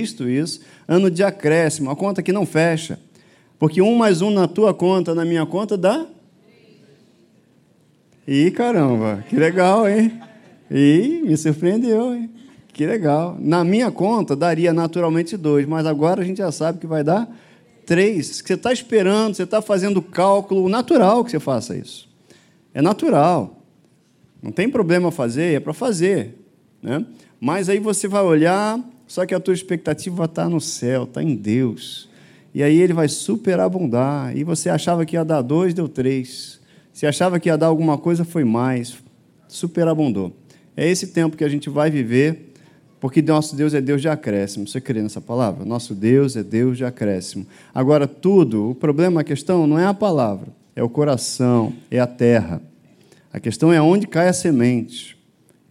visto isso, ano de acréscimo, a conta que não fecha. Porque um mais um na tua conta, na minha conta, dá. Ih, caramba, que legal, hein? Ih, me surpreendeu, hein? Que legal. Na minha conta daria naturalmente dois, mas agora a gente já sabe que vai dar três. Você está esperando, você está fazendo cálculo natural que você faça isso. É natural. Não tem problema fazer, é para fazer. Né? Mas aí você vai olhar, só que a tua expectativa está no céu, está em Deus. E aí ele vai superabundar. E você achava que ia dar dois, deu três. Se achava que ia dar alguma coisa, foi mais. Superabundou. É esse tempo que a gente vai viver porque nosso Deus é Deus de acréscimo. Você crê nessa palavra? Nosso Deus é Deus de acréscimo. Agora, tudo, o problema, a questão não é a palavra, é o coração, é a terra. A questão é onde cai a semente.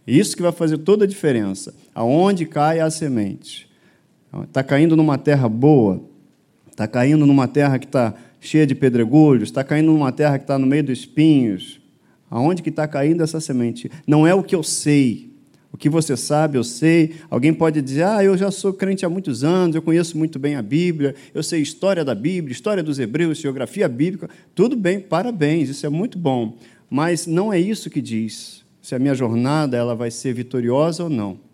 Isso que vai fazer toda a diferença. Aonde cai a semente. Está caindo numa terra boa, está caindo numa terra que está cheia de pedregulhos, está caindo numa terra que está no meio dos espinhos. Aonde que está caindo essa semente? Não é o que eu sei, o que você sabe, eu sei. Alguém pode dizer: Ah, eu já sou crente há muitos anos, eu conheço muito bem a Bíblia, eu sei história da Bíblia, história dos Hebreus, geografia bíblica. Tudo bem, parabéns, isso é muito bom. Mas não é isso que diz se a minha jornada ela vai ser vitoriosa ou não.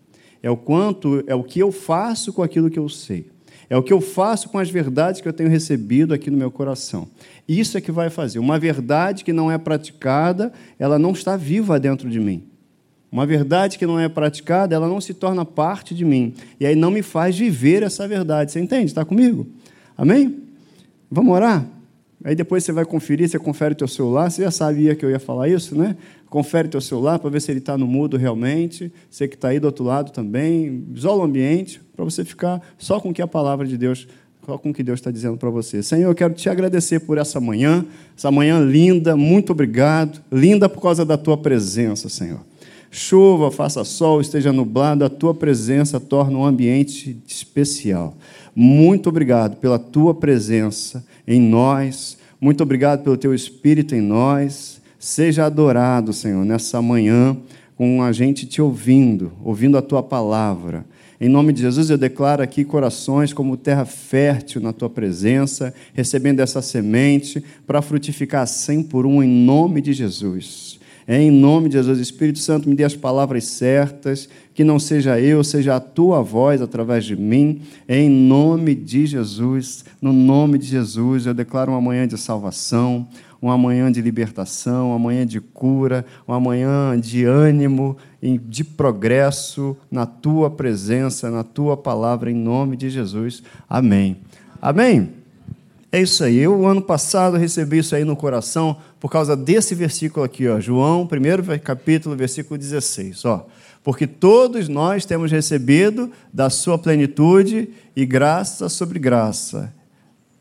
É o quanto, é o que eu faço com aquilo que eu sei. É o que eu faço com as verdades que eu tenho recebido aqui no meu coração. Isso é que vai fazer. Uma verdade que não é praticada, ela não está viva dentro de mim. Uma verdade que não é praticada, ela não se torna parte de mim. E aí não me faz viver essa verdade. Você entende? Está comigo? Amém? Vamos orar? Aí depois você vai conferir, você confere teu celular. Você já sabia que eu ia falar isso, né? Confere teu celular para ver se ele está no mudo realmente. Você que está aí do outro lado também. Isola o ambiente para você ficar só com o que a palavra de Deus só com o que Deus está dizendo para você. Senhor, eu quero te agradecer por essa manhã, essa manhã linda, muito obrigado. Linda por causa da tua presença, Senhor. Chova, faça sol, esteja nublado, a tua presença torna um ambiente especial. Muito obrigado pela tua presença em nós, muito obrigado pelo teu espírito em nós. Seja adorado, Senhor, nessa manhã, com a gente te ouvindo, ouvindo a tua palavra. Em nome de Jesus, eu declaro aqui corações como terra fértil na tua presença, recebendo essa semente para frutificar cem por um, em nome de Jesus. Em nome de Jesus, Espírito Santo, me dê as palavras certas, que não seja eu, seja a tua voz através de mim. Em nome de Jesus, no nome de Jesus, eu declaro uma manhã de salvação, uma manhã de libertação, uma manhã de cura, uma manhã de ânimo, de progresso na tua presença, na tua palavra, em nome de Jesus. Amém. Amém. É isso aí. Eu, ano passado, recebi isso aí no coração por causa desse versículo aqui, ó, João, primeiro capítulo, versículo 16. Ó. Porque todos nós temos recebido da sua plenitude e graça sobre graça.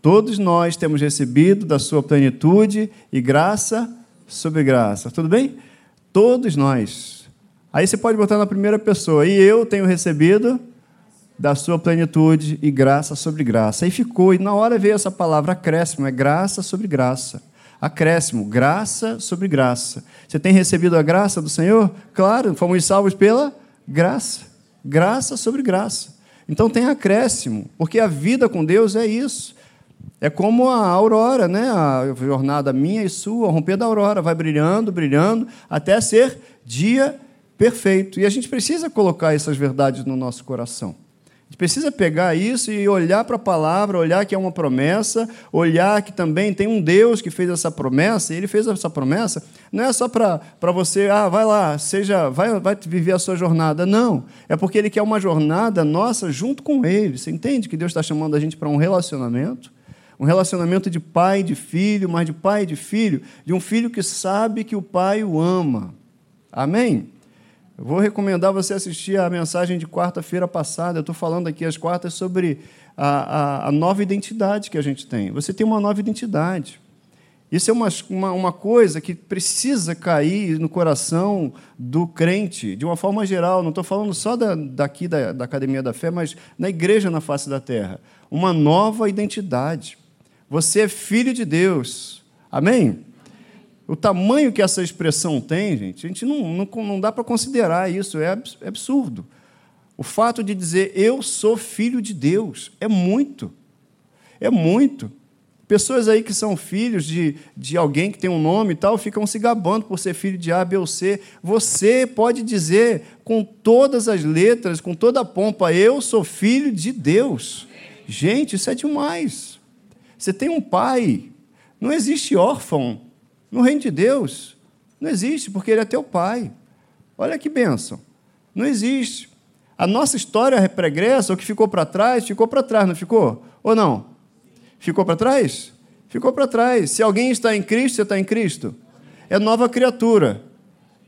Todos nós temos recebido da sua plenitude e graça sobre graça. Tudo bem? Todos nós. Aí você pode botar na primeira pessoa. E eu tenho recebido da sua plenitude e graça sobre graça. Aí ficou, e na hora veio essa palavra acréscimo, é graça sobre graça. Acréscimo, graça sobre graça. Você tem recebido a graça do Senhor? Claro, fomos salvos pela graça. Graça sobre graça. Então tem acréscimo, porque a vida com Deus é isso. É como a aurora, né? A jornada minha e sua, romper da aurora, vai brilhando, brilhando, até ser dia perfeito. E a gente precisa colocar essas verdades no nosso coração gente precisa pegar isso e olhar para a palavra, olhar que é uma promessa, olhar que também tem um Deus que fez essa promessa, e ele fez essa promessa, não é só para você, ah, vai lá, seja, vai, vai viver a sua jornada. Não. É porque ele quer uma jornada nossa junto com ele. Você entende que Deus está chamando a gente para um relacionamento? Um relacionamento de pai e de filho, mas de pai e de filho, de um filho que sabe que o pai o ama. Amém? Eu vou recomendar você assistir a mensagem de quarta-feira passada. Eu estou falando aqui às quartas sobre a, a, a, nova identidade que a gente tem. Você tem uma nova identidade. Isso é uma, uma, uma, coisa que precisa cair no coração do crente, de uma forma geral. Não estou falando só da, daqui da, da Academia da Fé, mas na igreja na face da terra. Uma nova identidade. Você é filho de Deus. Amém? O tamanho que essa expressão tem, gente, a gente não, não, não dá para considerar isso, é, é absurdo. O fato de dizer eu sou filho de Deus é muito. É muito. Pessoas aí que são filhos de, de alguém que tem um nome e tal, ficam se gabando por ser filho de A, B ou C. Você pode dizer com todas as letras, com toda a pompa, eu sou filho de Deus. Gente, isso é demais. Você tem um pai. Não existe órfão no reino de Deus. Não existe, porque ele é teu pai. Olha que bênção. Não existe. A nossa história pregressa, o que ficou para trás, ficou para trás, não ficou? Ou não? Ficou para trás? Ficou para trás. Se alguém está em Cristo, você está em Cristo. É nova criatura.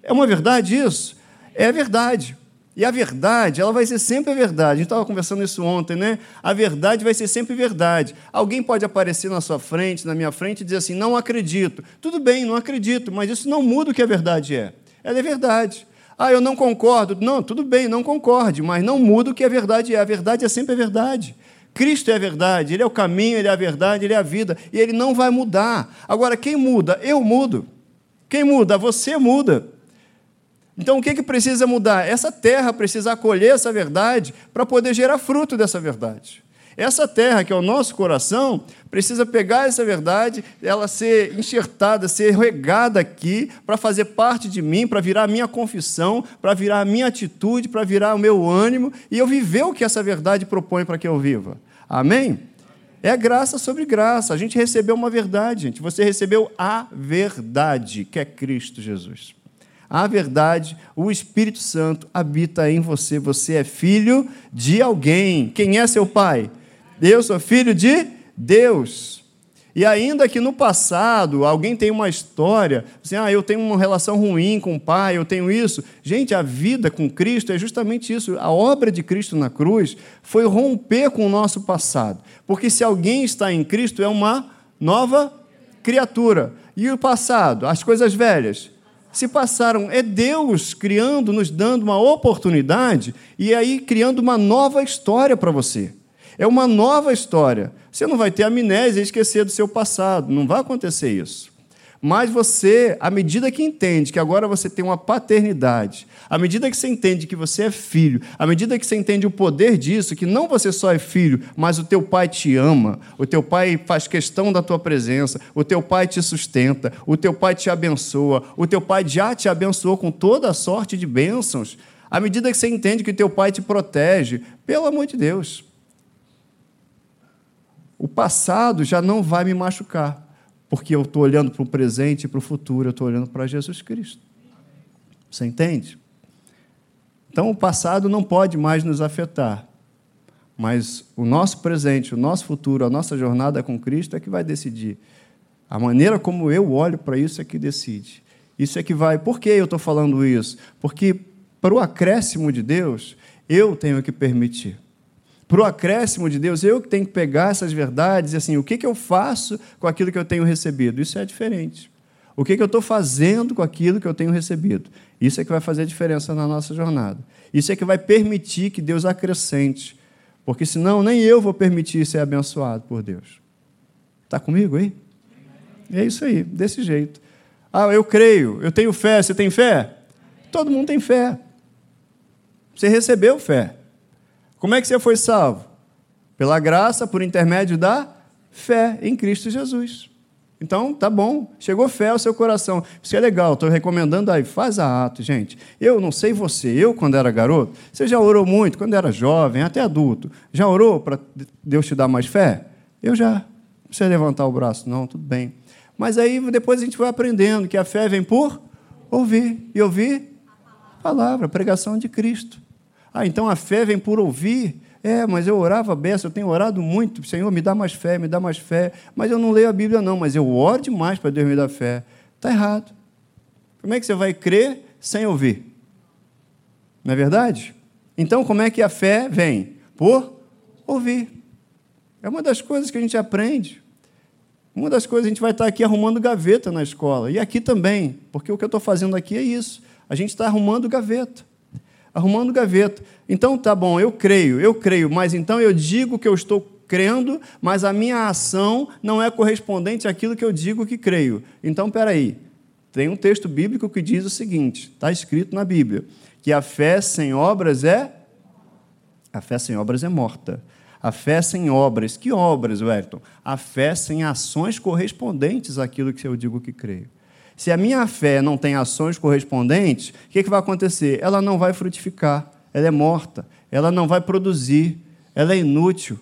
É uma verdade isso? É verdade. E a verdade, ela vai ser sempre a verdade. A gente estava conversando isso ontem, né? A verdade vai ser sempre verdade. Alguém pode aparecer na sua frente, na minha frente, e dizer assim: não acredito. Tudo bem, não acredito, mas isso não muda o que a verdade é. Ela é verdade. Ah, eu não concordo. Não, tudo bem, não concorde, mas não muda o que a verdade é. A verdade é sempre a verdade. Cristo é a verdade, Ele é o caminho, Ele é a verdade, Ele é a vida, e Ele não vai mudar. Agora, quem muda? Eu mudo. Quem muda? Você muda. Então, o que, que precisa mudar? Essa terra precisa acolher essa verdade para poder gerar fruto dessa verdade. Essa terra, que é o nosso coração, precisa pegar essa verdade, ela ser enxertada, ser regada aqui, para fazer parte de mim, para virar a minha confissão, para virar a minha atitude, para virar o meu ânimo, e eu viver o que essa verdade propõe para que eu viva. Amém? É graça sobre graça. A gente recebeu uma verdade, gente. Você recebeu a verdade, que é Cristo Jesus. A verdade, o Espírito Santo habita em você. Você é filho de alguém. Quem é seu pai? Eu sou filho de Deus. E ainda que no passado alguém tem uma história, assim, ah, eu tenho uma relação ruim com o pai, eu tenho isso. Gente, a vida com Cristo é justamente isso. A obra de Cristo na cruz foi romper com o nosso passado. Porque se alguém está em Cristo, é uma nova criatura. E o passado, as coisas velhas, se passaram. É Deus criando, nos dando uma oportunidade e aí criando uma nova história para você. É uma nova história. Você não vai ter amnésia e esquecer do seu passado. Não vai acontecer isso. Mas você, à medida que entende que agora você tem uma paternidade, à medida que você entende que você é filho, à medida que você entende o poder disso, que não você só é filho, mas o teu pai te ama, o teu pai faz questão da tua presença, o teu pai te sustenta, o teu pai te abençoa, o teu pai já te abençoou com toda a sorte de bênçãos, à medida que você entende que o teu pai te protege, pelo amor de Deus, o passado já não vai me machucar, porque eu estou olhando para o presente e para o futuro, eu estou olhando para Jesus Cristo. Você entende? Então, o passado não pode mais nos afetar, mas o nosso presente, o nosso futuro, a nossa jornada com Cristo é que vai decidir. A maneira como eu olho para isso é que decide. Isso é que vai. Por que eu estou falando isso? Porque, para o acréscimo de Deus, eu tenho que permitir para o acréscimo de Deus, eu que tenho que pegar essas verdades e assim, o que, que eu faço com aquilo que eu tenho recebido? Isso é diferente. O que, que eu estou fazendo com aquilo que eu tenho recebido? Isso é que vai fazer a diferença na nossa jornada. Isso é que vai permitir que Deus acrescente. Porque senão nem eu vou permitir ser abençoado por Deus. Está comigo aí? É isso aí, desse jeito. Ah, eu creio, eu tenho fé, você tem fé? Todo mundo tem fé. Você recebeu fé. Como é que você foi salvo? Pela graça, por intermédio da fé em Cristo Jesus. Então, tá bom, chegou fé ao seu coração. Isso é legal, estou recomendando aí, faz a ato, gente. Eu não sei você, eu quando era garoto, você já orou muito, quando era jovem, até adulto, já orou para Deus te dar mais fé? Eu já. Não precisa levantar o braço, não, tudo bem. Mas aí depois a gente vai aprendendo que a fé vem por ouvir. E ouvir a palavra, pregação de Cristo. Ah, então a fé vem por ouvir. É, mas eu orava beça, eu tenho orado muito. Senhor, me dá mais fé, me dá mais fé. Mas eu não leio a Bíblia, não, mas eu oro demais para Deus me dar fé. Está errado. Como é que você vai crer sem ouvir? Não é verdade? Então, como é que a fé vem? Por ouvir. É uma das coisas que a gente aprende. Uma das coisas, a gente vai estar aqui arrumando gaveta na escola. E aqui também, porque o que eu estou fazendo aqui é isso. A gente está arrumando gaveta arrumando gaveta. Então, tá bom, eu creio, eu creio, mas então eu digo que eu estou crendo, mas a minha ação não é correspondente àquilo que eu digo que creio. Então, aí, tem um texto bíblico que diz o seguinte: está escrito na Bíblia, que a fé sem obras é A fé sem obras é morta. A fé sem obras. Que obras, Wellington? A fé sem ações correspondentes àquilo que eu digo que creio. Se a minha fé não tem ações correspondentes, o que, que vai acontecer? Ela não vai frutificar, ela é morta, ela não vai produzir, ela é inútil.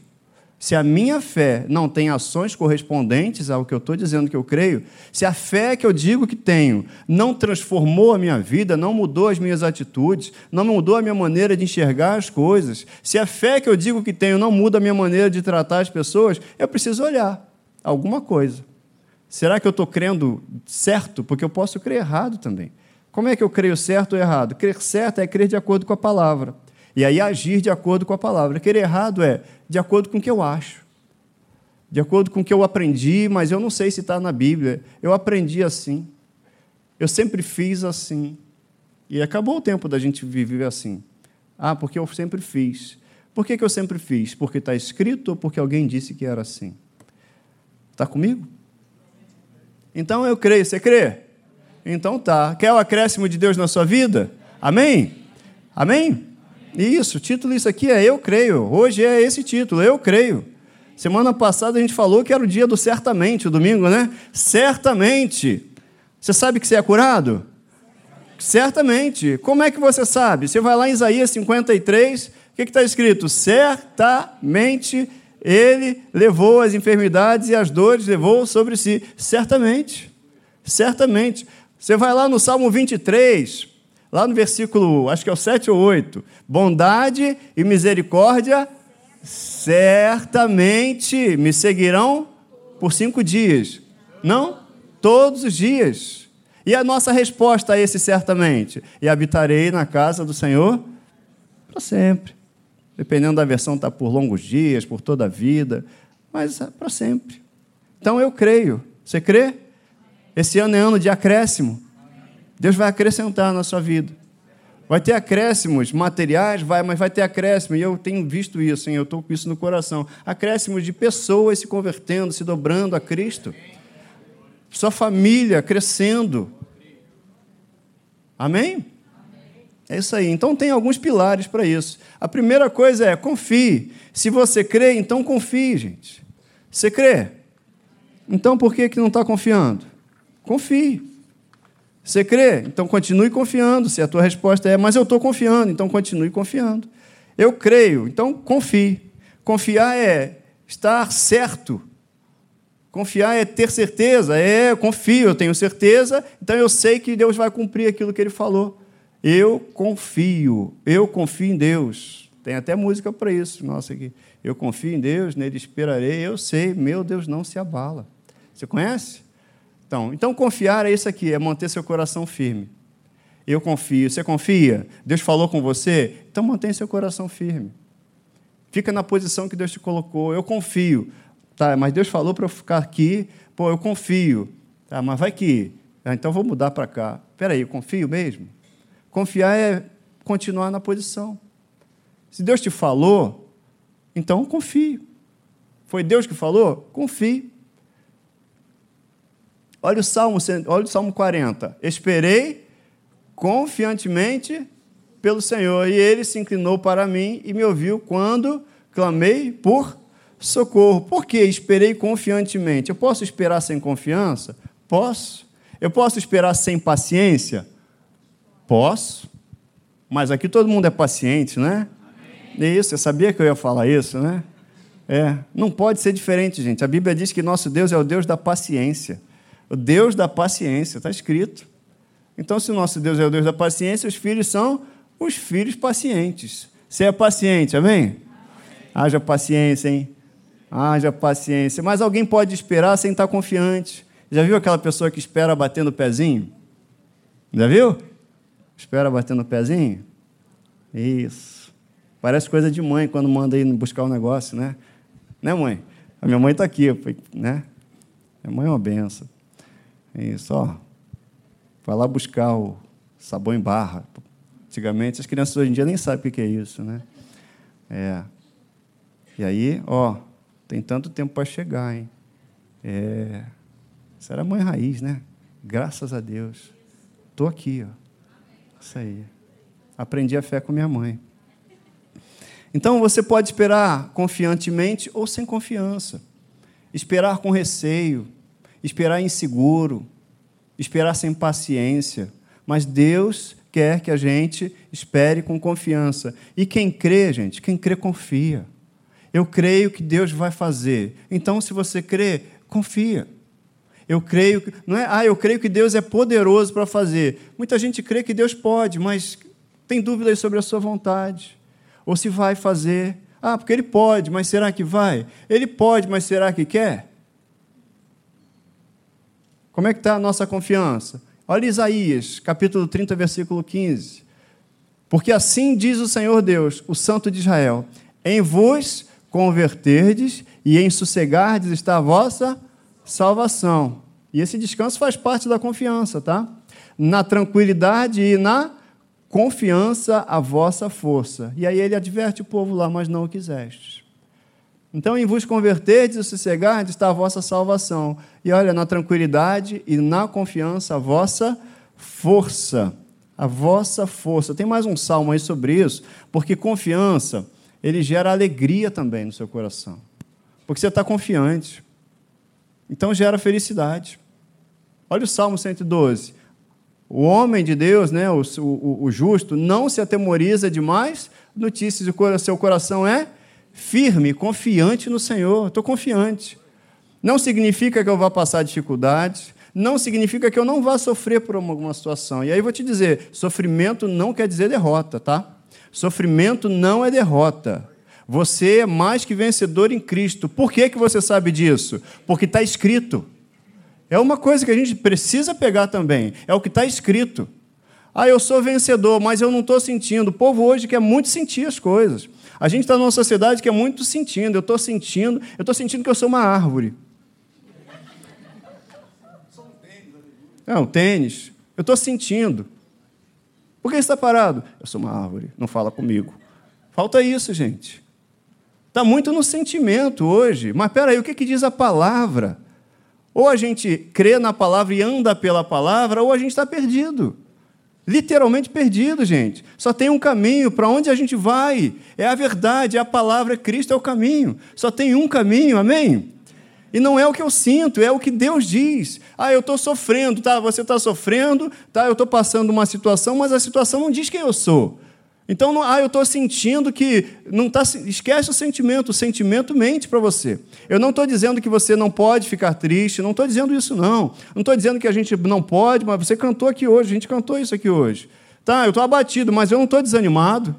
Se a minha fé não tem ações correspondentes ao que eu estou dizendo que eu creio, se a fé que eu digo que tenho não transformou a minha vida, não mudou as minhas atitudes, não mudou a minha maneira de enxergar as coisas, se a fé que eu digo que tenho não muda a minha maneira de tratar as pessoas, eu preciso olhar alguma coisa. Será que eu estou crendo certo? Porque eu posso crer errado também. Como é que eu creio certo ou errado? Crer certo é crer de acordo com a palavra. E aí agir de acordo com a palavra. Crer errado é de acordo com o que eu acho, de acordo com o que eu aprendi, mas eu não sei se está na Bíblia. Eu aprendi assim. Eu sempre fiz assim. E acabou o tempo da gente viver assim. Ah, porque eu sempre fiz. Por que, que eu sempre fiz? Porque está escrito ou porque alguém disse que era assim? Está comigo? Então eu creio. Você crê? Então tá. Quer o acréscimo de Deus na sua vida? Amém? Amém? Isso, o título isso aqui é Eu Creio. Hoje é esse título, Eu Creio. Semana passada a gente falou que era o dia do certamente, o domingo, né? Certamente. Você sabe que você é curado? Certamente. Como é que você sabe? Você vai lá em Isaías 53, o que está escrito? Certamente ele levou as enfermidades e as dores, levou sobre si. Certamente. Certamente. Você vai lá no Salmo 23, lá no versículo, acho que é o 7 ou 8. Bondade e misericórdia certamente me seguirão por cinco dias. Não? Todos os dias. E a nossa resposta a esse certamente? E habitarei na casa do Senhor para sempre. Dependendo da versão, está por longos dias, por toda a vida, mas é para sempre. Então eu creio. Você crê? Esse ano é ano de acréscimo. Deus vai acrescentar na sua vida. Vai ter acréscimos materiais, vai, mas vai ter acréscimo, e eu tenho visto isso, hein? eu estou com isso no coração. Acréscimos de pessoas se convertendo, se dobrando a Cristo. Sua família crescendo. Amém? É isso aí. Então tem alguns pilares para isso. A primeira coisa é confie. Se você crê, então confie, gente. Você crê? Então por que, que não está confiando? Confie. Você crê? Então continue confiando. Se a tua resposta é, mas eu estou confiando, então continue confiando. Eu creio, então confie. Confiar é estar certo. Confiar é ter certeza. É, eu confio, eu tenho certeza, então eu sei que Deus vai cumprir aquilo que ele falou. Eu confio, eu confio em Deus. Tem até música para isso, nossa aqui. Eu confio em Deus, nele esperarei, eu sei, meu Deus não se abala. Você conhece? Então, então confiar é isso aqui, é manter seu coração firme. Eu confio. Você confia? Deus falou com você? Então mantenha seu coração firme. Fica na posição que Deus te colocou. Eu confio. Tá, mas Deus falou para eu ficar aqui. Pô, eu confio. Tá, mas vai que. Ah, então vou mudar para cá. Espera aí, eu confio mesmo? Confiar é continuar na posição. Se Deus te falou, então confie. Foi Deus que falou? Confie. Olha o Salmo, olha o Salmo 40. Esperei confiantemente pelo Senhor, e ele se inclinou para mim e me ouviu quando clamei por socorro. Por que esperei confiantemente? Eu posso esperar sem confiança? Posso. Eu posso esperar sem paciência? Posso. Mas aqui todo mundo é paciente, né? Amém. Isso, eu sabia que eu ia falar isso, né? É, não pode ser diferente, gente. A Bíblia diz que nosso Deus é o Deus da paciência. O Deus da paciência, está escrito. Então, se o nosso Deus é o Deus da paciência, os filhos são os filhos pacientes. Você é paciente, amém? amém? Haja paciência, hein? Haja paciência. Mas alguém pode esperar sem estar confiante. Já viu aquela pessoa que espera batendo o pezinho? Já viu? Espera batendo o pezinho? Isso. Parece coisa de mãe quando manda ir buscar um negócio, né? Né, mãe? A minha mãe está aqui, né? Minha mãe é uma benção. Isso, ó. Vai lá buscar o sabão em barra. Antigamente, as crianças hoje em dia nem sabem o que é isso, né? É. E aí, ó, tem tanto tempo para chegar, hein? É. Isso era mãe raiz, né? Graças a Deus. Estou aqui, ó. Isso aí. Aprendi a fé com minha mãe. Então você pode esperar confiantemente ou sem confiança, esperar com receio, esperar inseguro, esperar sem paciência, mas Deus quer que a gente espere com confiança. E quem crê, gente, quem crê confia. Eu creio que Deus vai fazer. Então, se você crê, confia. Eu creio não é, ah, eu creio que Deus é poderoso para fazer. Muita gente crê que Deus pode, mas tem dúvidas sobre a sua vontade. Ou se vai fazer. Ah, porque ele pode, mas será que vai? Ele pode, mas será que quer? Como é que está a nossa confiança? Olha Isaías, capítulo 30, versículo 15. Porque assim diz o Senhor Deus, o Santo de Israel: em vos converterdes e em sossegardes está a vossa salvação. E esse descanso faz parte da confiança, tá? Na tranquilidade e na confiança a vossa força. E aí ele adverte o povo lá, mas não o quisestes. Então, em vos converterdes e sossegardes está a vossa salvação. E olha, na tranquilidade e na confiança a vossa força. A vossa força. Tem mais um salmo aí sobre isso, porque confiança, ele gera alegria também no seu coração. Porque você está confiante. Então gera felicidade. Olha o Salmo 112. O homem de Deus, né, o, o, o justo, não se atemoriza de mais notícias, o seu coração é firme, confiante no Senhor. Estou confiante. Não significa que eu vá passar dificuldades, não significa que eu não vá sofrer por alguma situação. E aí vou te dizer: sofrimento não quer dizer derrota, tá? Sofrimento não é derrota. Você é mais que vencedor em Cristo. Por que, que você sabe disso? Porque está escrito. É uma coisa que a gente precisa pegar também. É o que está escrito. Ah, eu sou vencedor, mas eu não estou sentindo. O povo hoje quer muito sentir as coisas. A gente está numa sociedade que é muito sentindo. Eu estou sentindo, eu estou sentindo que eu sou uma árvore. É um tênis. Eu estou sentindo. Por que está parado? Eu sou uma árvore. Não fala comigo. Falta isso, gente. Está muito no sentimento hoje. Mas peraí, o que, que diz a palavra? Ou a gente crê na palavra e anda pela palavra, ou a gente está perdido. Literalmente perdido, gente. Só tem um caminho para onde a gente vai. É a verdade, é a palavra, Cristo é o caminho. Só tem um caminho, amém? E não é o que eu sinto, é o que Deus diz. Ah, eu estou sofrendo, tá? Você está sofrendo, tá? Eu estou passando uma situação, mas a situação não diz quem eu sou. Então, não, ah, eu estou sentindo que não tá, esquece o sentimento, o sentimento mente para você. Eu não estou dizendo que você não pode ficar triste, não estou dizendo isso não. Não estou dizendo que a gente não pode, mas você cantou aqui hoje, a gente cantou isso aqui hoje. Tá, eu estou abatido, mas eu não estou desanimado.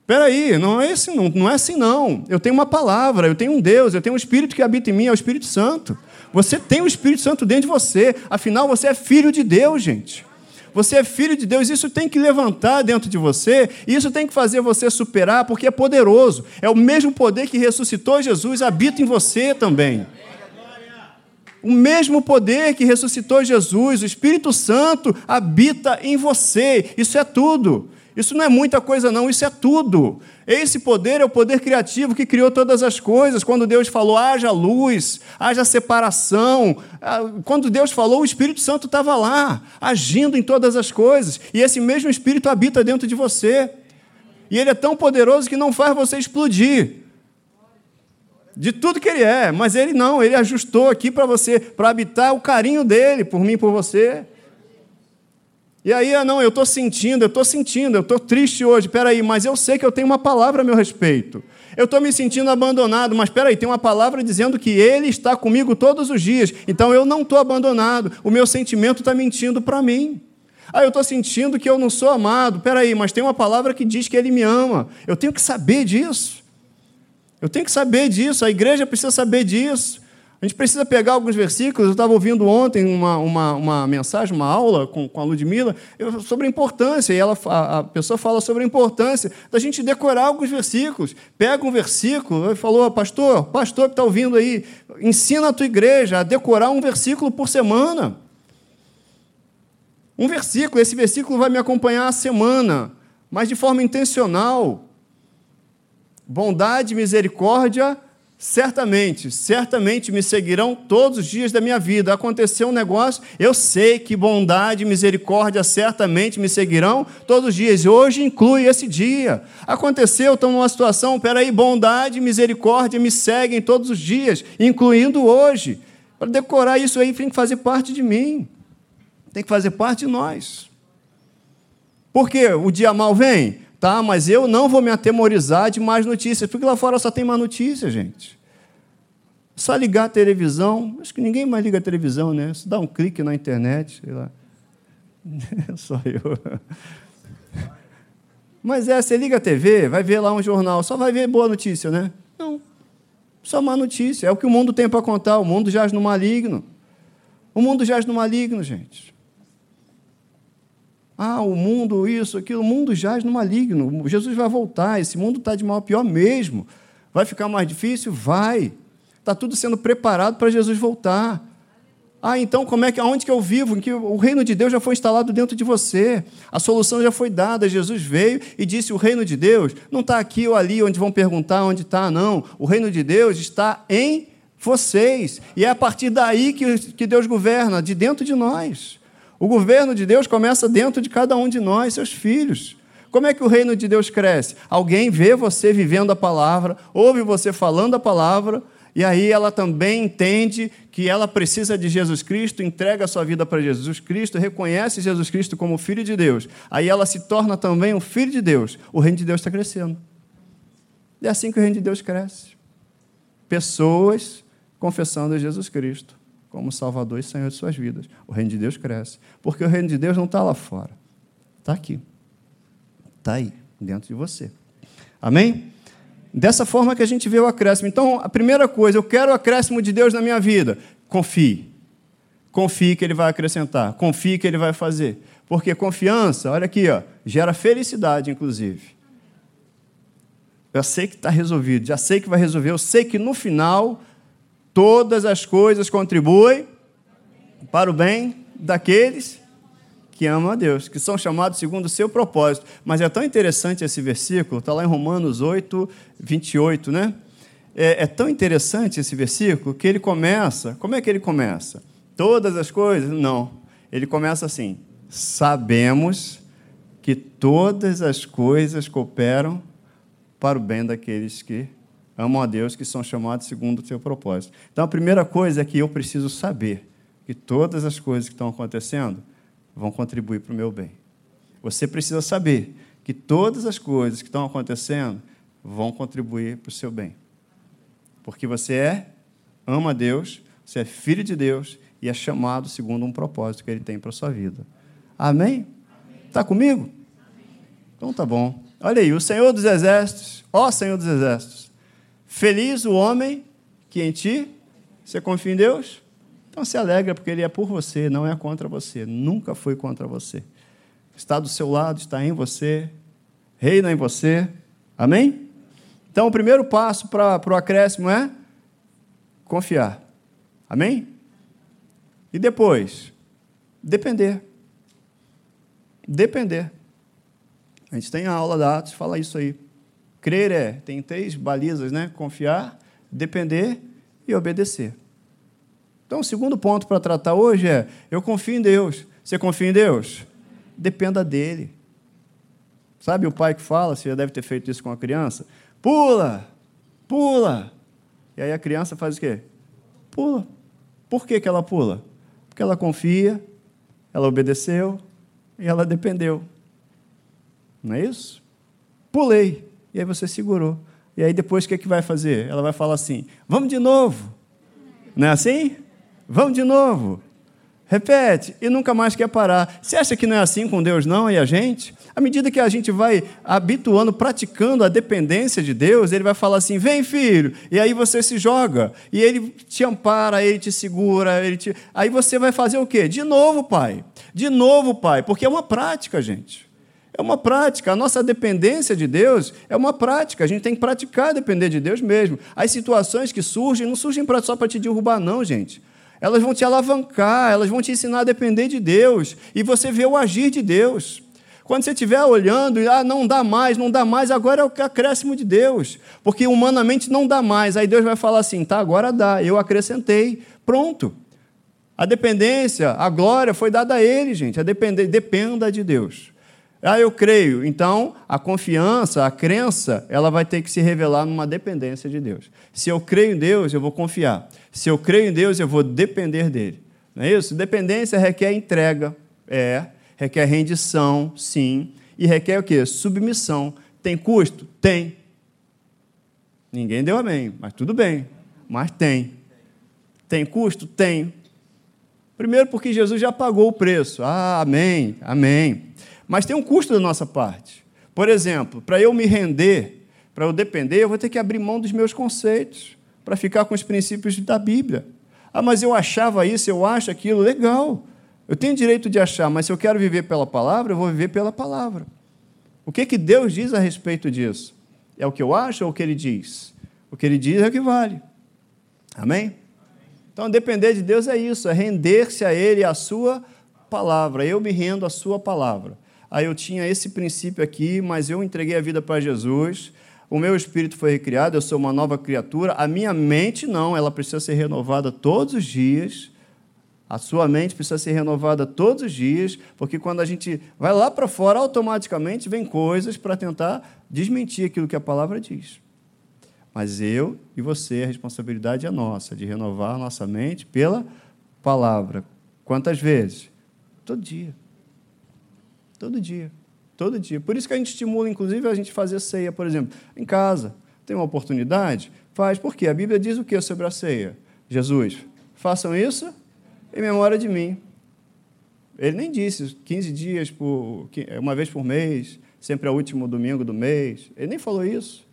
Espera aí, não é assim, não, não é assim não. Eu tenho uma palavra, eu tenho um Deus, eu tenho um Espírito que habita em mim, é o Espírito Santo. Você tem o Espírito Santo dentro de você. Afinal, você é filho de Deus, gente. Você é filho de Deus, isso tem que levantar dentro de você, isso tem que fazer você superar, porque é poderoso. É o mesmo poder que ressuscitou Jesus, habita em você também. O mesmo poder que ressuscitou Jesus, o Espírito Santo, habita em você. Isso é tudo. Isso não é muita coisa, não, isso é tudo. Esse poder é o poder criativo que criou todas as coisas. Quando Deus falou, haja luz, haja separação. Ah, quando Deus falou, o Espírito Santo estava lá, agindo em todas as coisas. E esse mesmo Espírito habita dentro de você. E ele é tão poderoso que não faz você explodir. De tudo que ele é, mas ele não, ele ajustou aqui para você, para habitar o carinho dele por mim, por você. E aí, ah, não, eu estou sentindo, eu estou sentindo, eu estou triste hoje, peraí, mas eu sei que eu tenho uma palavra a meu respeito. Eu estou me sentindo abandonado, mas peraí, tem uma palavra dizendo que Ele está comigo todos os dias, então eu não estou abandonado, o meu sentimento está mentindo para mim. Ah, eu estou sentindo que eu não sou amado, peraí, mas tem uma palavra que diz que Ele me ama, eu tenho que saber disso. Eu tenho que saber disso, a igreja precisa saber disso. A gente precisa pegar alguns versículos. Eu estava ouvindo ontem uma, uma, uma mensagem, uma aula com, com a Ludmilla, sobre a importância, e ela, a, a, pessoa fala sobre a importância da gente decorar alguns versículos. Pega um versículo e falou, pastor, pastor que está ouvindo aí, ensina a tua igreja a decorar um versículo por semana. Um versículo, esse versículo vai me acompanhar a semana, mas de forma intencional. Bondade, misericórdia, certamente, certamente me seguirão todos os dias da minha vida. Aconteceu um negócio, eu sei que bondade e misericórdia certamente me seguirão todos os dias. Hoje inclui esse dia. Aconteceu, estou numa situação, peraí, bondade e misericórdia me seguem todos os dias, incluindo hoje. Para decorar isso aí, tem que fazer parte de mim, tem que fazer parte de nós. Porque o dia mal vem? Tá, mas eu não vou me atemorizar de mais notícias, porque lá fora só tem mais notícias, gente. Só ligar a televisão, acho que ninguém mais liga a televisão, né? Só dá um clique na internet, sei lá. só eu. Mas é, você liga a TV, vai ver lá um jornal, só vai ver boa notícia, né? Não. Só má notícia. É o que o mundo tem para contar. O mundo jaz no maligno. O mundo jaz no maligno, gente. Ah, o mundo, isso, aquilo, o mundo jaz no maligno. Jesus vai voltar, esse mundo está de mal a pior mesmo. Vai ficar mais difícil? Vai. Está tudo sendo preparado para Jesus voltar. Ah, então como é que aonde que eu vivo? Em que o reino de Deus já foi instalado dentro de você. A solução já foi dada. Jesus veio e disse: o reino de Deus não está aqui ou ali onde vão perguntar onde está, não. O reino de Deus está em vocês. E é a partir daí que, que Deus governa, de dentro de nós. O governo de Deus começa dentro de cada um de nós, seus filhos. Como é que o reino de Deus cresce? Alguém vê você vivendo a palavra, ouve você falando a palavra, e aí ela também entende que ela precisa de Jesus Cristo, entrega a sua vida para Jesus Cristo, reconhece Jesus Cristo como Filho de Deus. Aí ela se torna também um Filho de Deus. O reino de Deus está crescendo. E é assim que o reino de Deus cresce. Pessoas confessando Jesus Cristo como Salvador e Senhor de suas vidas. O reino de Deus cresce. Porque o reino de Deus não está lá fora. Está aqui. Está aí, dentro de você. Amém? Dessa forma que a gente vê o acréscimo. Então, a primeira coisa, eu quero o acréscimo de Deus na minha vida. Confie. Confie que Ele vai acrescentar. Confie que Ele vai fazer. Porque confiança, olha aqui, ó, gera felicidade, inclusive. Eu sei que está resolvido, já sei que vai resolver, eu sei que no final Todas as coisas contribuem para o bem daqueles que amam a Deus, que são chamados segundo o seu propósito. Mas é tão interessante esse versículo, está lá em Romanos 8, 28, né? É, é tão interessante esse versículo que ele começa. Como é que ele começa? Todas as coisas? Não. Ele começa assim: sabemos que todas as coisas cooperam para o bem daqueles que amam a Deus, que são chamados segundo o seu propósito. Então, a primeira coisa é que eu preciso saber que todas as coisas que estão acontecendo vão contribuir para o meu bem. Você precisa saber que todas as coisas que estão acontecendo vão contribuir para o seu bem. Porque você é, ama a Deus, você é filho de Deus e é chamado segundo um propósito que Ele tem para a sua vida. Amém? Está comigo? Então tá bom. Olha aí, o Senhor dos Exércitos, ó Senhor dos Exércitos, Feliz o homem que em ti você confia em Deus. Então se alegra, porque Ele é por você, não é contra você. Nunca foi contra você. Está do seu lado, está em você, reina em você. Amém? Então o primeiro passo para, o acréscimo é confiar. Amém? E depois, depender. Depender. A gente tem a aula da Atos, fala isso aí. Crer é, tem três balizas, né? Confiar, depender e obedecer. Então, o segundo ponto para tratar hoje é: eu confio em Deus. Você confia em Deus? Dependa dele. Sabe o pai que fala, você já deve ter feito isso com a criança? Pula, pula. E aí a criança faz o quê? Pula. Por que, que ela pula? Porque ela confia, ela obedeceu e ela dependeu. Não é isso? Pulei. E aí você segurou. E aí depois o que, é que vai fazer? Ela vai falar assim: vamos de novo. Não é assim? Vamos de novo. Repete, e nunca mais quer parar. Você acha que não é assim com Deus, não, e a gente? À medida que a gente vai habituando, praticando a dependência de Deus, Ele vai falar assim: vem, filho, e aí você se joga, e Ele te ampara, Ele te segura, ele te... aí você vai fazer o quê? De novo, pai, de novo, pai, porque é uma prática, gente. É uma prática. A nossa dependência de Deus é uma prática. A gente tem que praticar depender de Deus mesmo. As situações que surgem não surgem só para te derrubar, não, gente. Elas vão te alavancar, elas vão te ensinar a depender de Deus. E você vê o agir de Deus. Quando você estiver olhando e ah, não dá mais, não dá mais, agora é o acréscimo de Deus. Porque humanamente não dá mais. Aí Deus vai falar assim: tá, agora dá, eu acrescentei. Pronto. A dependência, a glória foi dada a Ele, gente. A depender, dependa de Deus. Ah, eu creio. Então, a confiança, a crença, ela vai ter que se revelar numa dependência de Deus. Se eu creio em Deus, eu vou confiar. Se eu creio em Deus, eu vou depender dele. Não é isso? Dependência requer entrega, é. Requer rendição, sim. E requer o quê? Submissão. Tem custo? Tem. Ninguém deu amém, mas tudo bem. Mas tem. Tem custo? Tem. Primeiro, porque Jesus já pagou o preço. Ah, amém, amém. Mas tem um custo da nossa parte. Por exemplo, para eu me render, para eu depender, eu vou ter que abrir mão dos meus conceitos, para ficar com os princípios da Bíblia. Ah, mas eu achava isso, eu acho aquilo, legal. Eu tenho direito de achar, mas se eu quero viver pela palavra, eu vou viver pela palavra. O que, que Deus diz a respeito disso? É o que eu acho ou o que ele diz? O que ele diz é o que vale. Amém? Então, depender de Deus é isso, é render-se a Ele à Sua palavra. Eu me rendo à Sua palavra. Aí eu tinha esse princípio aqui, mas eu entreguei a vida para Jesus o meu espírito foi recriado, eu sou uma nova criatura. A minha mente não, ela precisa ser renovada todos os dias. A sua mente precisa ser renovada todos os dias, porque quando a gente vai lá para fora, automaticamente vem coisas para tentar desmentir aquilo que a palavra diz. Mas eu e você, a responsabilidade é nossa, de renovar a nossa mente pela palavra. Quantas vezes? Todo dia. Todo dia. Todo dia. Por isso que a gente estimula, inclusive, a gente fazer ceia, por exemplo, em casa. Tem uma oportunidade? Faz. Por quê? A Bíblia diz o que sobre a ceia? Jesus, façam isso em memória de mim. Ele nem disse 15 dias, por, uma vez por mês, sempre ao último domingo do mês. Ele nem falou isso.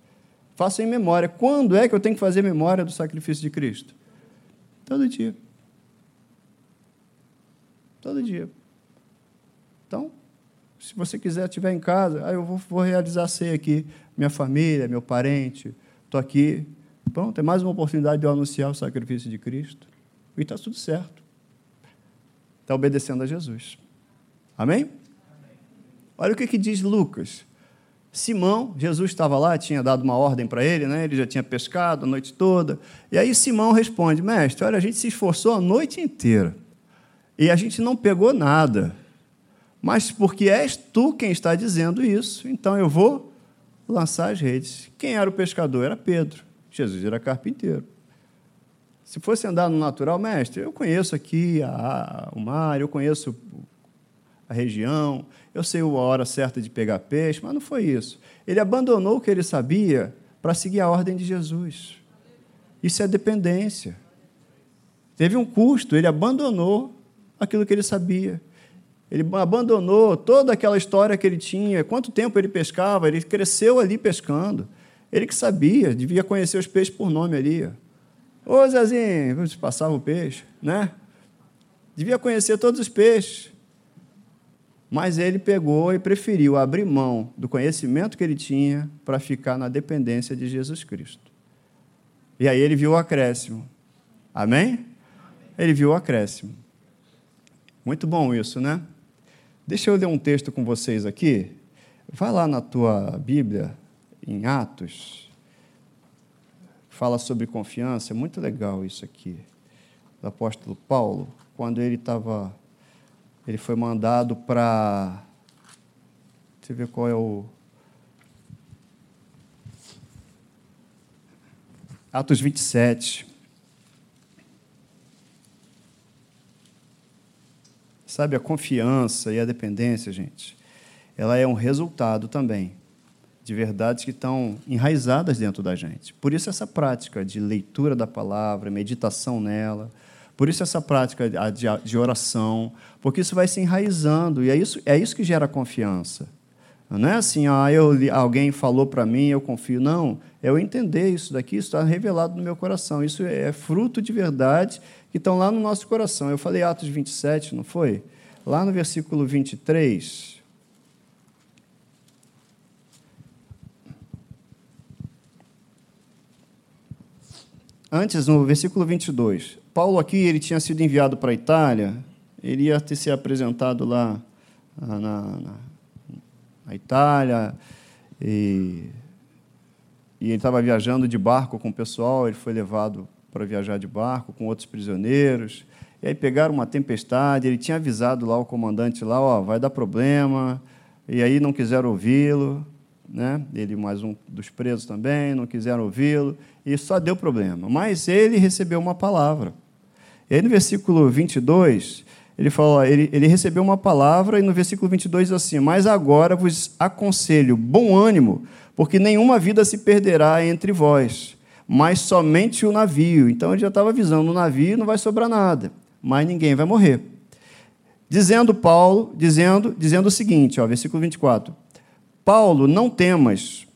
Faça em memória. Quando é que eu tenho que fazer memória do sacrifício de Cristo? Todo dia. Todo dia. Então, se você quiser, estiver em casa, aí eu vou, vou realizar a ceia aqui. Minha família, meu parente, estou aqui. Pronto, é mais uma oportunidade de eu anunciar o sacrifício de Cristo. E está tudo certo. Está obedecendo a Jesus. Amém? Amém? Olha o que, que diz Lucas. Simão, Jesus estava lá, tinha dado uma ordem para ele, né? ele já tinha pescado a noite toda. E aí Simão responde: Mestre, olha, a gente se esforçou a noite inteira e a gente não pegou nada mas porque és tu quem está dizendo isso, então eu vou lançar as redes. Quem era o pescador? Era Pedro. Jesus era carpinteiro. Se fosse andar no natural, mestre, eu conheço aqui a, o mar, eu conheço a região, eu sei a hora certa de pegar peixe, mas não foi isso. Ele abandonou o que ele sabia para seguir a ordem de Jesus. Isso é dependência. Teve um custo, ele abandonou aquilo que ele sabia. Ele abandonou toda aquela história que ele tinha, quanto tempo ele pescava, ele cresceu ali pescando. Ele que sabia, devia conhecer os peixes por nome ali. Ô Zezinho, passava o peixe, né? Devia conhecer todos os peixes. Mas ele pegou e preferiu abrir mão do conhecimento que ele tinha para ficar na dependência de Jesus Cristo. E aí ele viu o acréscimo. Amém? Ele viu o acréscimo. Muito bom isso, né? Deixa eu ler um texto com vocês aqui. Vai lá na tua Bíblia, em Atos. Fala sobre confiança, é muito legal isso aqui. Do apóstolo Paulo, quando ele estava. Ele foi mandado para. Deixa eu ver qual é o. Atos 27. Sabe, a confiança e a dependência, gente, ela é um resultado também de verdades que estão enraizadas dentro da gente. Por isso essa prática de leitura da palavra, meditação nela, por isso essa prática de oração, porque isso vai se enraizando e é isso, é isso que gera confiança. Não é assim, ah, eu, alguém falou para mim, eu confio. Não, é eu entender isso daqui, isso está revelado no meu coração. Isso é fruto de verdade que estão lá no nosso coração. Eu falei Atos 27, não foi? Lá no versículo 23. Antes, no versículo 22, Paulo aqui ele tinha sido enviado para a Itália, ele ia ter se apresentado lá ah, na, na, na Itália, e, e ele estava viajando de barco com o pessoal, ele foi levado para viajar de barco com outros prisioneiros. E aí pegaram uma tempestade, ele tinha avisado lá o comandante lá, ó, vai dar problema. E aí não quiseram ouvi-lo, né? Ele mais um dos presos também, não quiseram ouvi-lo, e só deu problema. Mas ele recebeu uma palavra. E aí no versículo 22, ele falou, ele, ele recebeu uma palavra e no versículo 22 diz assim: "Mas agora vos aconselho bom ânimo, porque nenhuma vida se perderá entre vós, mas somente o navio". Então ele já estava avisando, no navio não vai sobrar nada mas ninguém vai morrer. Dizendo Paulo, dizendo, dizendo o seguinte, ó, versículo 24. Paulo, não temas,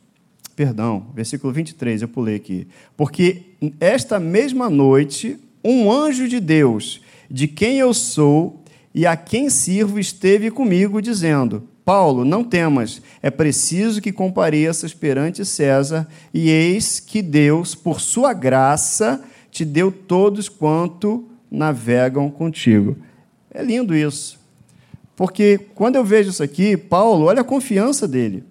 perdão, versículo 23, eu pulei aqui. Porque esta mesma noite, um anjo de Deus, de quem eu sou e a quem sirvo, esteve comigo, dizendo: Paulo, não temas, é preciso que compareças perante César, e eis que Deus, por sua graça, te deu todos quanto navegam contigo. É lindo isso. Porque quando eu vejo isso aqui, Paulo, olha a confiança dele.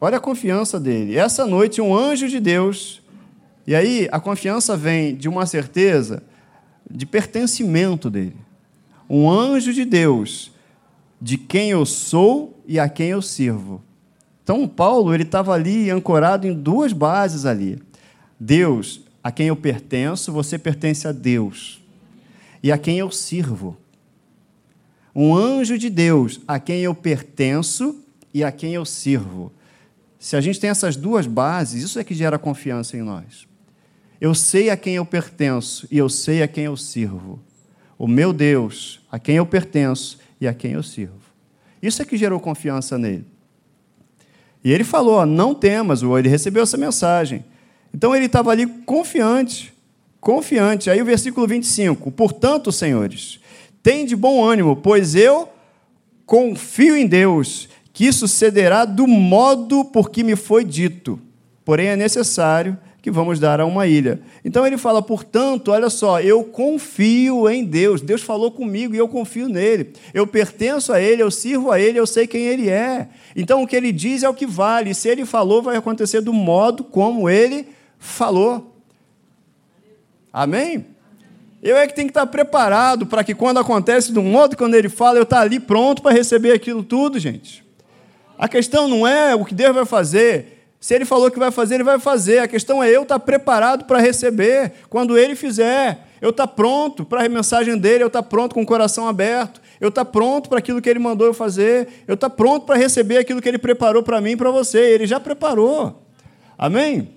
Olha a confiança dele. Essa noite, um anjo de Deus. E aí, a confiança vem de uma certeza de pertencimento dele. Um anjo de Deus, de quem eu sou e a quem eu sirvo. Então, Paulo, ele estava ali ancorado em duas bases ali. Deus, a quem eu pertenço, você pertence a Deus. E a quem eu sirvo. Um anjo de Deus, a quem eu pertenço e a quem eu sirvo. Se a gente tem essas duas bases, isso é que gera confiança em nós. Eu sei a quem eu pertenço e eu sei a quem eu sirvo. O meu Deus, a quem eu pertenço e a quem eu sirvo. Isso é que gerou confiança nele. E ele falou: não temas, ele recebeu essa mensagem. Então ele estava ali confiante, confiante. Aí o versículo 25: Portanto, senhores, tem de bom ânimo, pois eu confio em Deus, que sucederá do modo por que me foi dito. Porém, é necessário que vamos dar a uma ilha. Então ele fala, portanto, olha só, eu confio em Deus. Deus falou comigo e eu confio nele. Eu pertenço a ele, eu sirvo a ele, eu sei quem ele é. Então o que ele diz é o que vale. Se ele falou, vai acontecer do modo como ele falou. Amém? Eu é que tenho que estar preparado para que quando acontece um modo, quando ele fala, eu estar ali pronto para receber aquilo tudo, gente. A questão não é o que Deus vai fazer. Se ele falou que vai fazer, ele vai fazer. A questão é eu estar preparado para receber quando ele fizer. Eu estar pronto para a mensagem dele, eu estar pronto com o coração aberto, eu estar pronto para aquilo que ele mandou eu fazer, eu estar pronto para receber aquilo que ele preparou para mim e para você. Ele já preparou. Amém?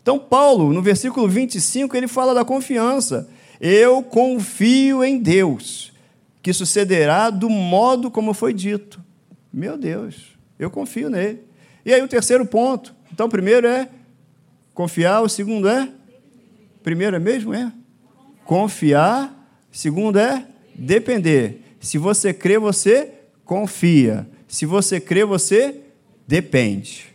Então, Paulo, no versículo 25, ele fala da confiança. Eu confio em Deus, que sucederá do modo como foi dito. Meu Deus, eu confio nele. E aí o terceiro ponto. Então, o primeiro é confiar, o segundo é? Primeiro é mesmo? É. Confiar. Segundo é depender. Se você crê, você confia. Se você crê, você depende.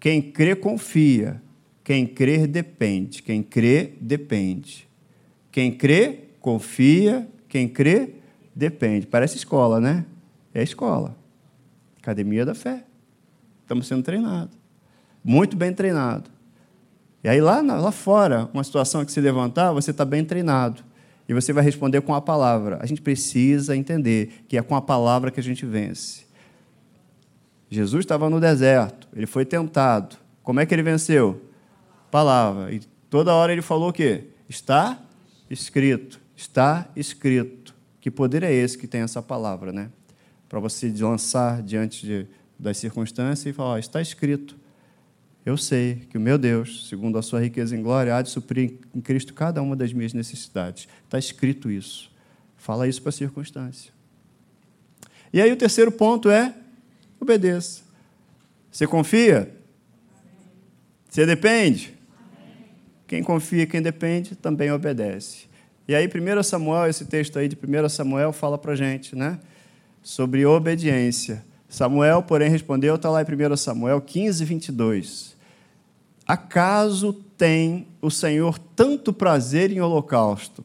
Quem crê, confia. Quem crer depende. Quem crê, depende. Quem crê, confia. Quem crê, depende. Parece escola, né? É escola. Academia da fé. Estamos sendo treinados. Muito bem treinados. E aí, lá, lá fora, uma situação que se levantar, você está bem treinado. E você vai responder com a palavra. A gente precisa entender que é com a palavra que a gente vence. Jesus estava no deserto, ele foi tentado. Como é que ele venceu? palavra. E toda hora ele falou o quê? Está escrito. Está escrito. Que poder é esse que tem essa palavra, né? Para você lançar diante de, das circunstâncias e falar: está escrito. Eu sei que o meu Deus, segundo a sua riqueza em glória, há de suprir em Cristo cada uma das minhas necessidades. Está escrito isso. Fala isso para a circunstância. E aí o terceiro ponto é: obedeça. Você confia? Você depende? Quem confia, quem depende, também obedece. E aí, 1 Samuel, esse texto aí de 1 Samuel fala para a gente, né? Sobre obediência. Samuel, porém, respondeu, está lá em 1 Samuel 15, 22. Acaso tem o Senhor tanto prazer em holocausto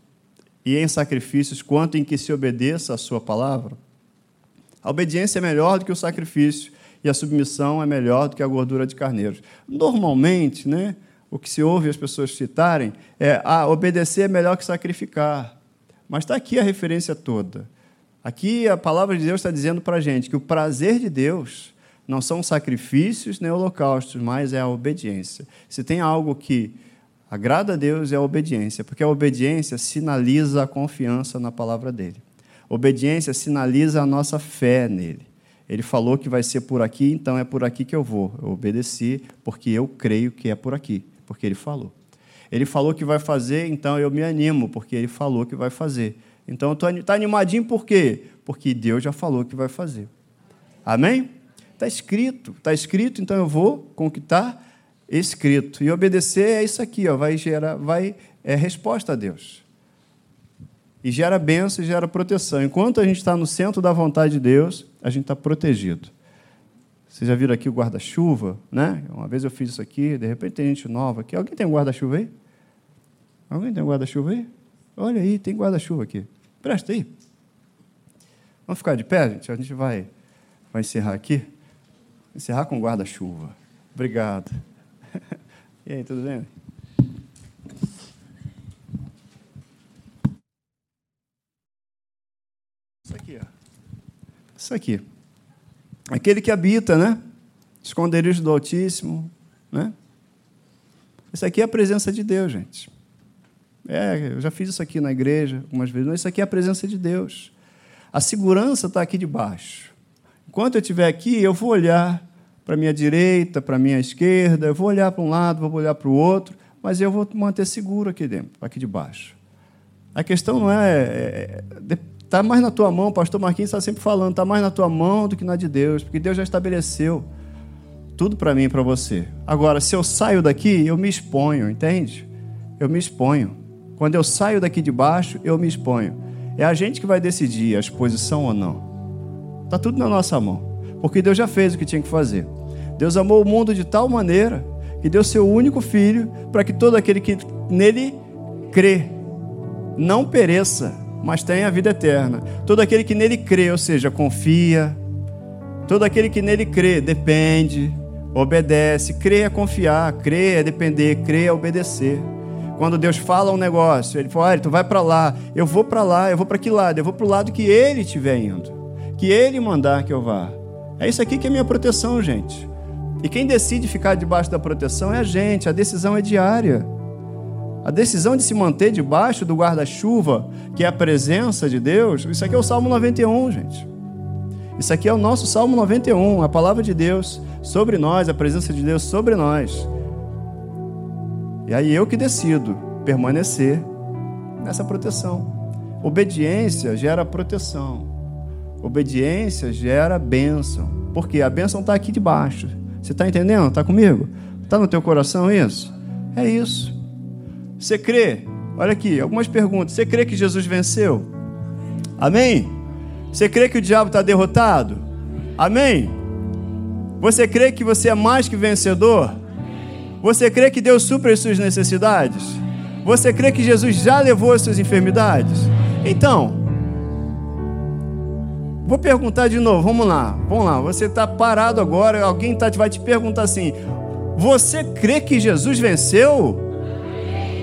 e em sacrifícios quanto em que se obedeça a sua palavra? A obediência é melhor do que o sacrifício e a submissão é melhor do que a gordura de carneiros. Normalmente, né, o que se ouve as pessoas citarem é ah, obedecer é melhor que sacrificar. Mas está aqui a referência toda. Aqui a palavra de Deus está dizendo para a gente que o prazer de Deus não são sacrifícios nem holocaustos, mas é a obediência. Se tem algo que agrada a Deus é a obediência, porque a obediência sinaliza a confiança na palavra dele. Obediência sinaliza a nossa fé nele. Ele falou que vai ser por aqui, então é por aqui que eu vou. Eu obedeci porque eu creio que é por aqui, porque ele falou. Ele falou que vai fazer, então eu me animo, porque ele falou que vai fazer. Então eu estou tá animadinho por quê? Porque Deus já falou que vai fazer. Amém? Está escrito, está escrito, então eu vou com o que está escrito. E obedecer é isso aqui, ó, vai gerar, vai é resposta a Deus. E gera bênção e gera proteção. Enquanto a gente está no centro da vontade de Deus, a gente está protegido. Vocês já viram aqui o guarda-chuva, né? Uma vez eu fiz isso aqui, de repente tem gente nova aqui. Alguém tem um guarda-chuva aí? Alguém tem um guarda-chuva aí? Olha aí, tem guarda-chuva aqui. Presta aí. Vamos ficar de pé, gente? A gente vai, vai encerrar aqui. Encerrar com guarda-chuva. Obrigado. E aí, tudo bem? Isso aqui, ó. Isso aqui. Aquele que habita, né? Esconderijo do Altíssimo, né? Isso aqui é a presença de Deus, gente. É, eu já fiz isso aqui na igreja algumas vezes, mas isso aqui é a presença de Deus. A segurança está aqui debaixo. Enquanto eu estiver aqui, eu vou olhar para a minha direita, para a minha esquerda, eu vou olhar para um lado, vou olhar para o outro, mas eu vou manter seguro aqui dentro, aqui debaixo. A questão não é. Está é, mais na tua mão, o pastor Marquinhos está sempre falando, está mais na tua mão do que na de Deus, porque Deus já estabeleceu tudo para mim e para você. Agora, se eu saio daqui, eu me exponho, entende? Eu me exponho. Quando eu saio daqui de baixo, eu me exponho. É a gente que vai decidir a exposição ou não. Está tudo na nossa mão. Porque Deus já fez o que tinha que fazer. Deus amou o mundo de tal maneira que deu seu único filho para que todo aquele que nele crê não pereça, mas tenha a vida eterna. Todo aquele que nele crê, ou seja, confia, todo aquele que nele crê, depende, obedece. Crê é confiar, crê é depender, crê é obedecer. Quando Deus fala um negócio, Ele fala, olha, tu vai para lá, eu vou para lá, eu vou para que lado? Eu vou para o lado que Ele estiver indo, que Ele mandar que eu vá. É isso aqui que é minha proteção, gente. E quem decide ficar debaixo da proteção é a gente, a decisão é diária. A decisão de se manter debaixo do guarda-chuva, que é a presença de Deus, isso aqui é o Salmo 91, gente. Isso aqui é o nosso Salmo 91, a palavra de Deus sobre nós, a presença de Deus sobre nós. E aí eu que decido permanecer nessa proteção. Obediência gera proteção. Obediência gera bênção. Porque a bênção está aqui debaixo. Você está entendendo? Está comigo? Está no teu coração isso? É isso. Você crê? Olha aqui, algumas perguntas. Você crê que Jesus venceu? Amém? Você crê que o diabo está derrotado? Amém? Você crê que você é mais que vencedor? Você crê que Deus supre as suas necessidades? Você crê que Jesus já levou as suas enfermidades? Então, vou perguntar de novo, vamos lá, vamos lá. Você está parado agora, alguém tá, vai te perguntar assim: Você crê que Jesus venceu?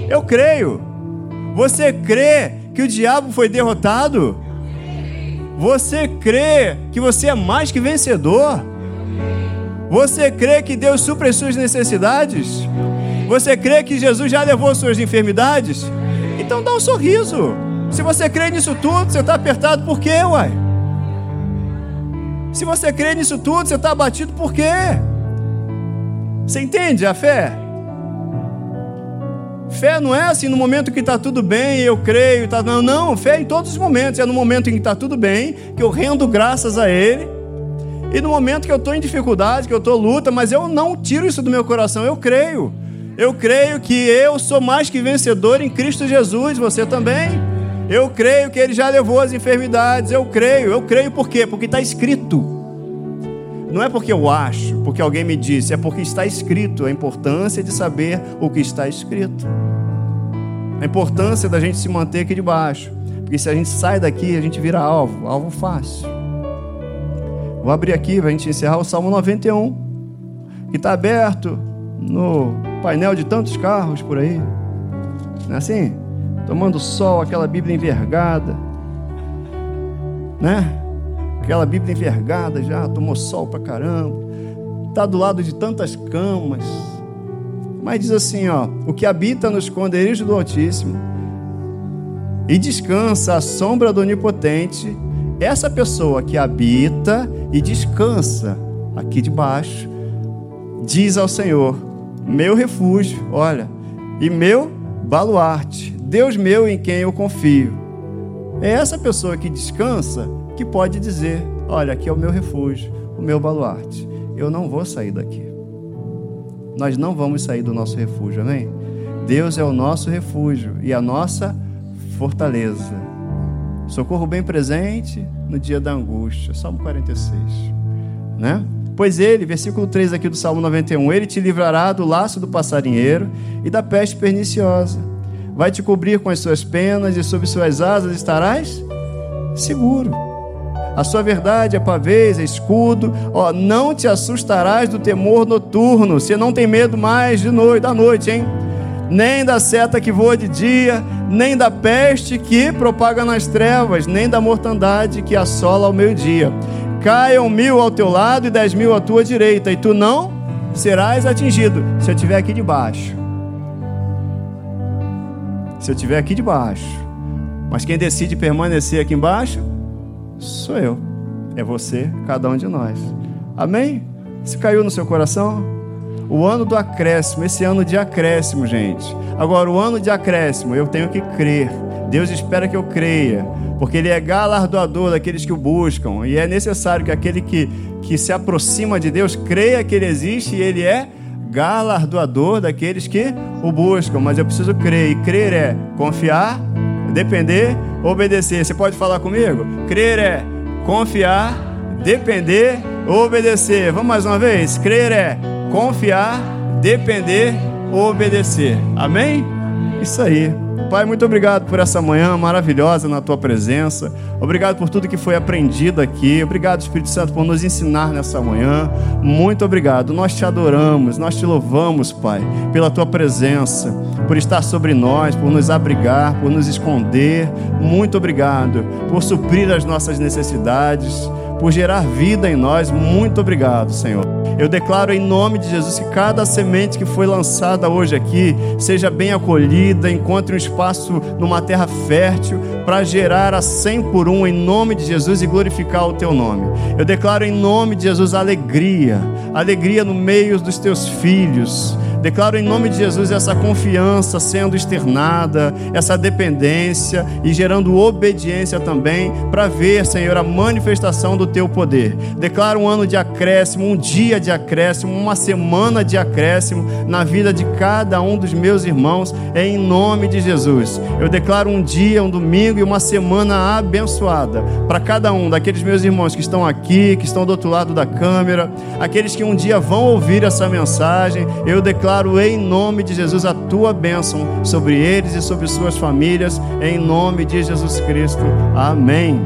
Eu creio. Você crê que o diabo foi derrotado? Você crê que você é mais que vencedor? Você crê que Deus supre as suas necessidades? Você crê que Jesus já levou suas enfermidades? Então dá um sorriso. Se você crê nisso tudo, você está apertado por quê, uai? Se você crê nisso tudo, você está abatido por quê? Você entende a fé? Fé não é assim no momento que está tudo bem, eu creio, tá... não, não, fé em todos os momentos. É no momento em que está tudo bem, que eu rendo graças a Ele e no momento que eu estou em dificuldade, que eu estou luta, mas eu não tiro isso do meu coração, eu creio. Eu creio que eu sou mais que vencedor em Cristo Jesus, você também. Eu creio que Ele já levou as enfermidades, eu creio. Eu creio por quê? Porque está escrito. Não é porque eu acho, porque alguém me disse, é porque está escrito. A importância de saber o que está escrito. A importância da gente se manter aqui debaixo. Porque se a gente sai daqui, a gente vira alvo, alvo fácil. Vou abrir aqui para a gente encerrar o Salmo 91, que está aberto no painel de tantos carros por aí. Não é assim? Tomando sol, aquela Bíblia envergada. Né? Aquela Bíblia envergada já, tomou sol pra caramba. Está do lado de tantas camas. Mas diz assim, ó, o que habita no esconderijo do Altíssimo e descansa à sombra do Onipotente, essa pessoa que habita e descansa aqui debaixo, diz ao Senhor: meu refúgio, olha, e meu baluarte, Deus meu em quem eu confio. É essa pessoa que descansa que pode dizer: Olha, aqui é o meu refúgio, o meu baluarte. Eu não vou sair daqui. Nós não vamos sair do nosso refúgio, amém? Deus é o nosso refúgio e a nossa fortaleza. Socorro bem presente no dia da angústia. Salmo 46, né? Pois ele, versículo 3 aqui do Salmo 91, ele te livrará do laço do passarinheiro e da peste perniciosa. Vai te cobrir com as suas penas e sob suas asas estarás seguro. A sua verdade é pavês, é escudo. Ó, não te assustarás do temor noturno. Você não tem medo mais de noite, da noite, hein? Nem da seta que voa de dia, nem da peste que propaga nas trevas, nem da mortandade que assola ao meio-dia caiam mil ao teu lado e dez mil à tua direita, e tu não serás atingido se eu estiver aqui debaixo. Se eu estiver aqui debaixo. Mas quem decide permanecer aqui embaixo sou eu. É você, cada um de nós. Amém? Se caiu no seu coração? O ano do acréscimo, esse ano de acréscimo, gente. Agora, o ano de acréscimo, eu tenho que crer. Deus espera que eu creia porque Ele é galardoador daqueles que o buscam, e é necessário que aquele que, que se aproxima de Deus creia que Ele existe e Ele é galardoador daqueles que o buscam. Mas eu preciso crer, e crer é confiar, depender, obedecer. Você pode falar comigo? Crer é confiar, depender, obedecer. Vamos mais uma vez? Crer é confiar, depender, obedecer. Amém? Isso aí. Pai, muito obrigado por essa manhã maravilhosa na tua presença. Obrigado por tudo que foi aprendido aqui. Obrigado, Espírito Santo, por nos ensinar nessa manhã. Muito obrigado. Nós te adoramos, nós te louvamos, Pai, pela tua presença, por estar sobre nós, por nos abrigar, por nos esconder. Muito obrigado por suprir as nossas necessidades, por gerar vida em nós. Muito obrigado, Senhor. Eu declaro em nome de Jesus que cada semente que foi lançada hoje aqui seja bem acolhida, encontre um espaço numa terra fértil para gerar a 100 por um em nome de Jesus e glorificar o teu nome. Eu declaro em nome de Jesus alegria, alegria no meio dos teus filhos Declaro em nome de Jesus essa confiança sendo externada, essa dependência e gerando obediência também para ver, Senhor, a manifestação do teu poder. Declaro um ano de acréscimo, um dia de acréscimo, uma semana de acréscimo na vida de cada um dos meus irmãos, em nome de Jesus. Eu declaro um dia, um domingo e uma semana abençoada para cada um daqueles meus irmãos que estão aqui, que estão do outro lado da câmera, aqueles que um dia vão ouvir essa mensagem. Eu declaro declaro em nome de Jesus a tua bênção sobre eles e sobre suas famílias, em nome de Jesus Cristo. Amém.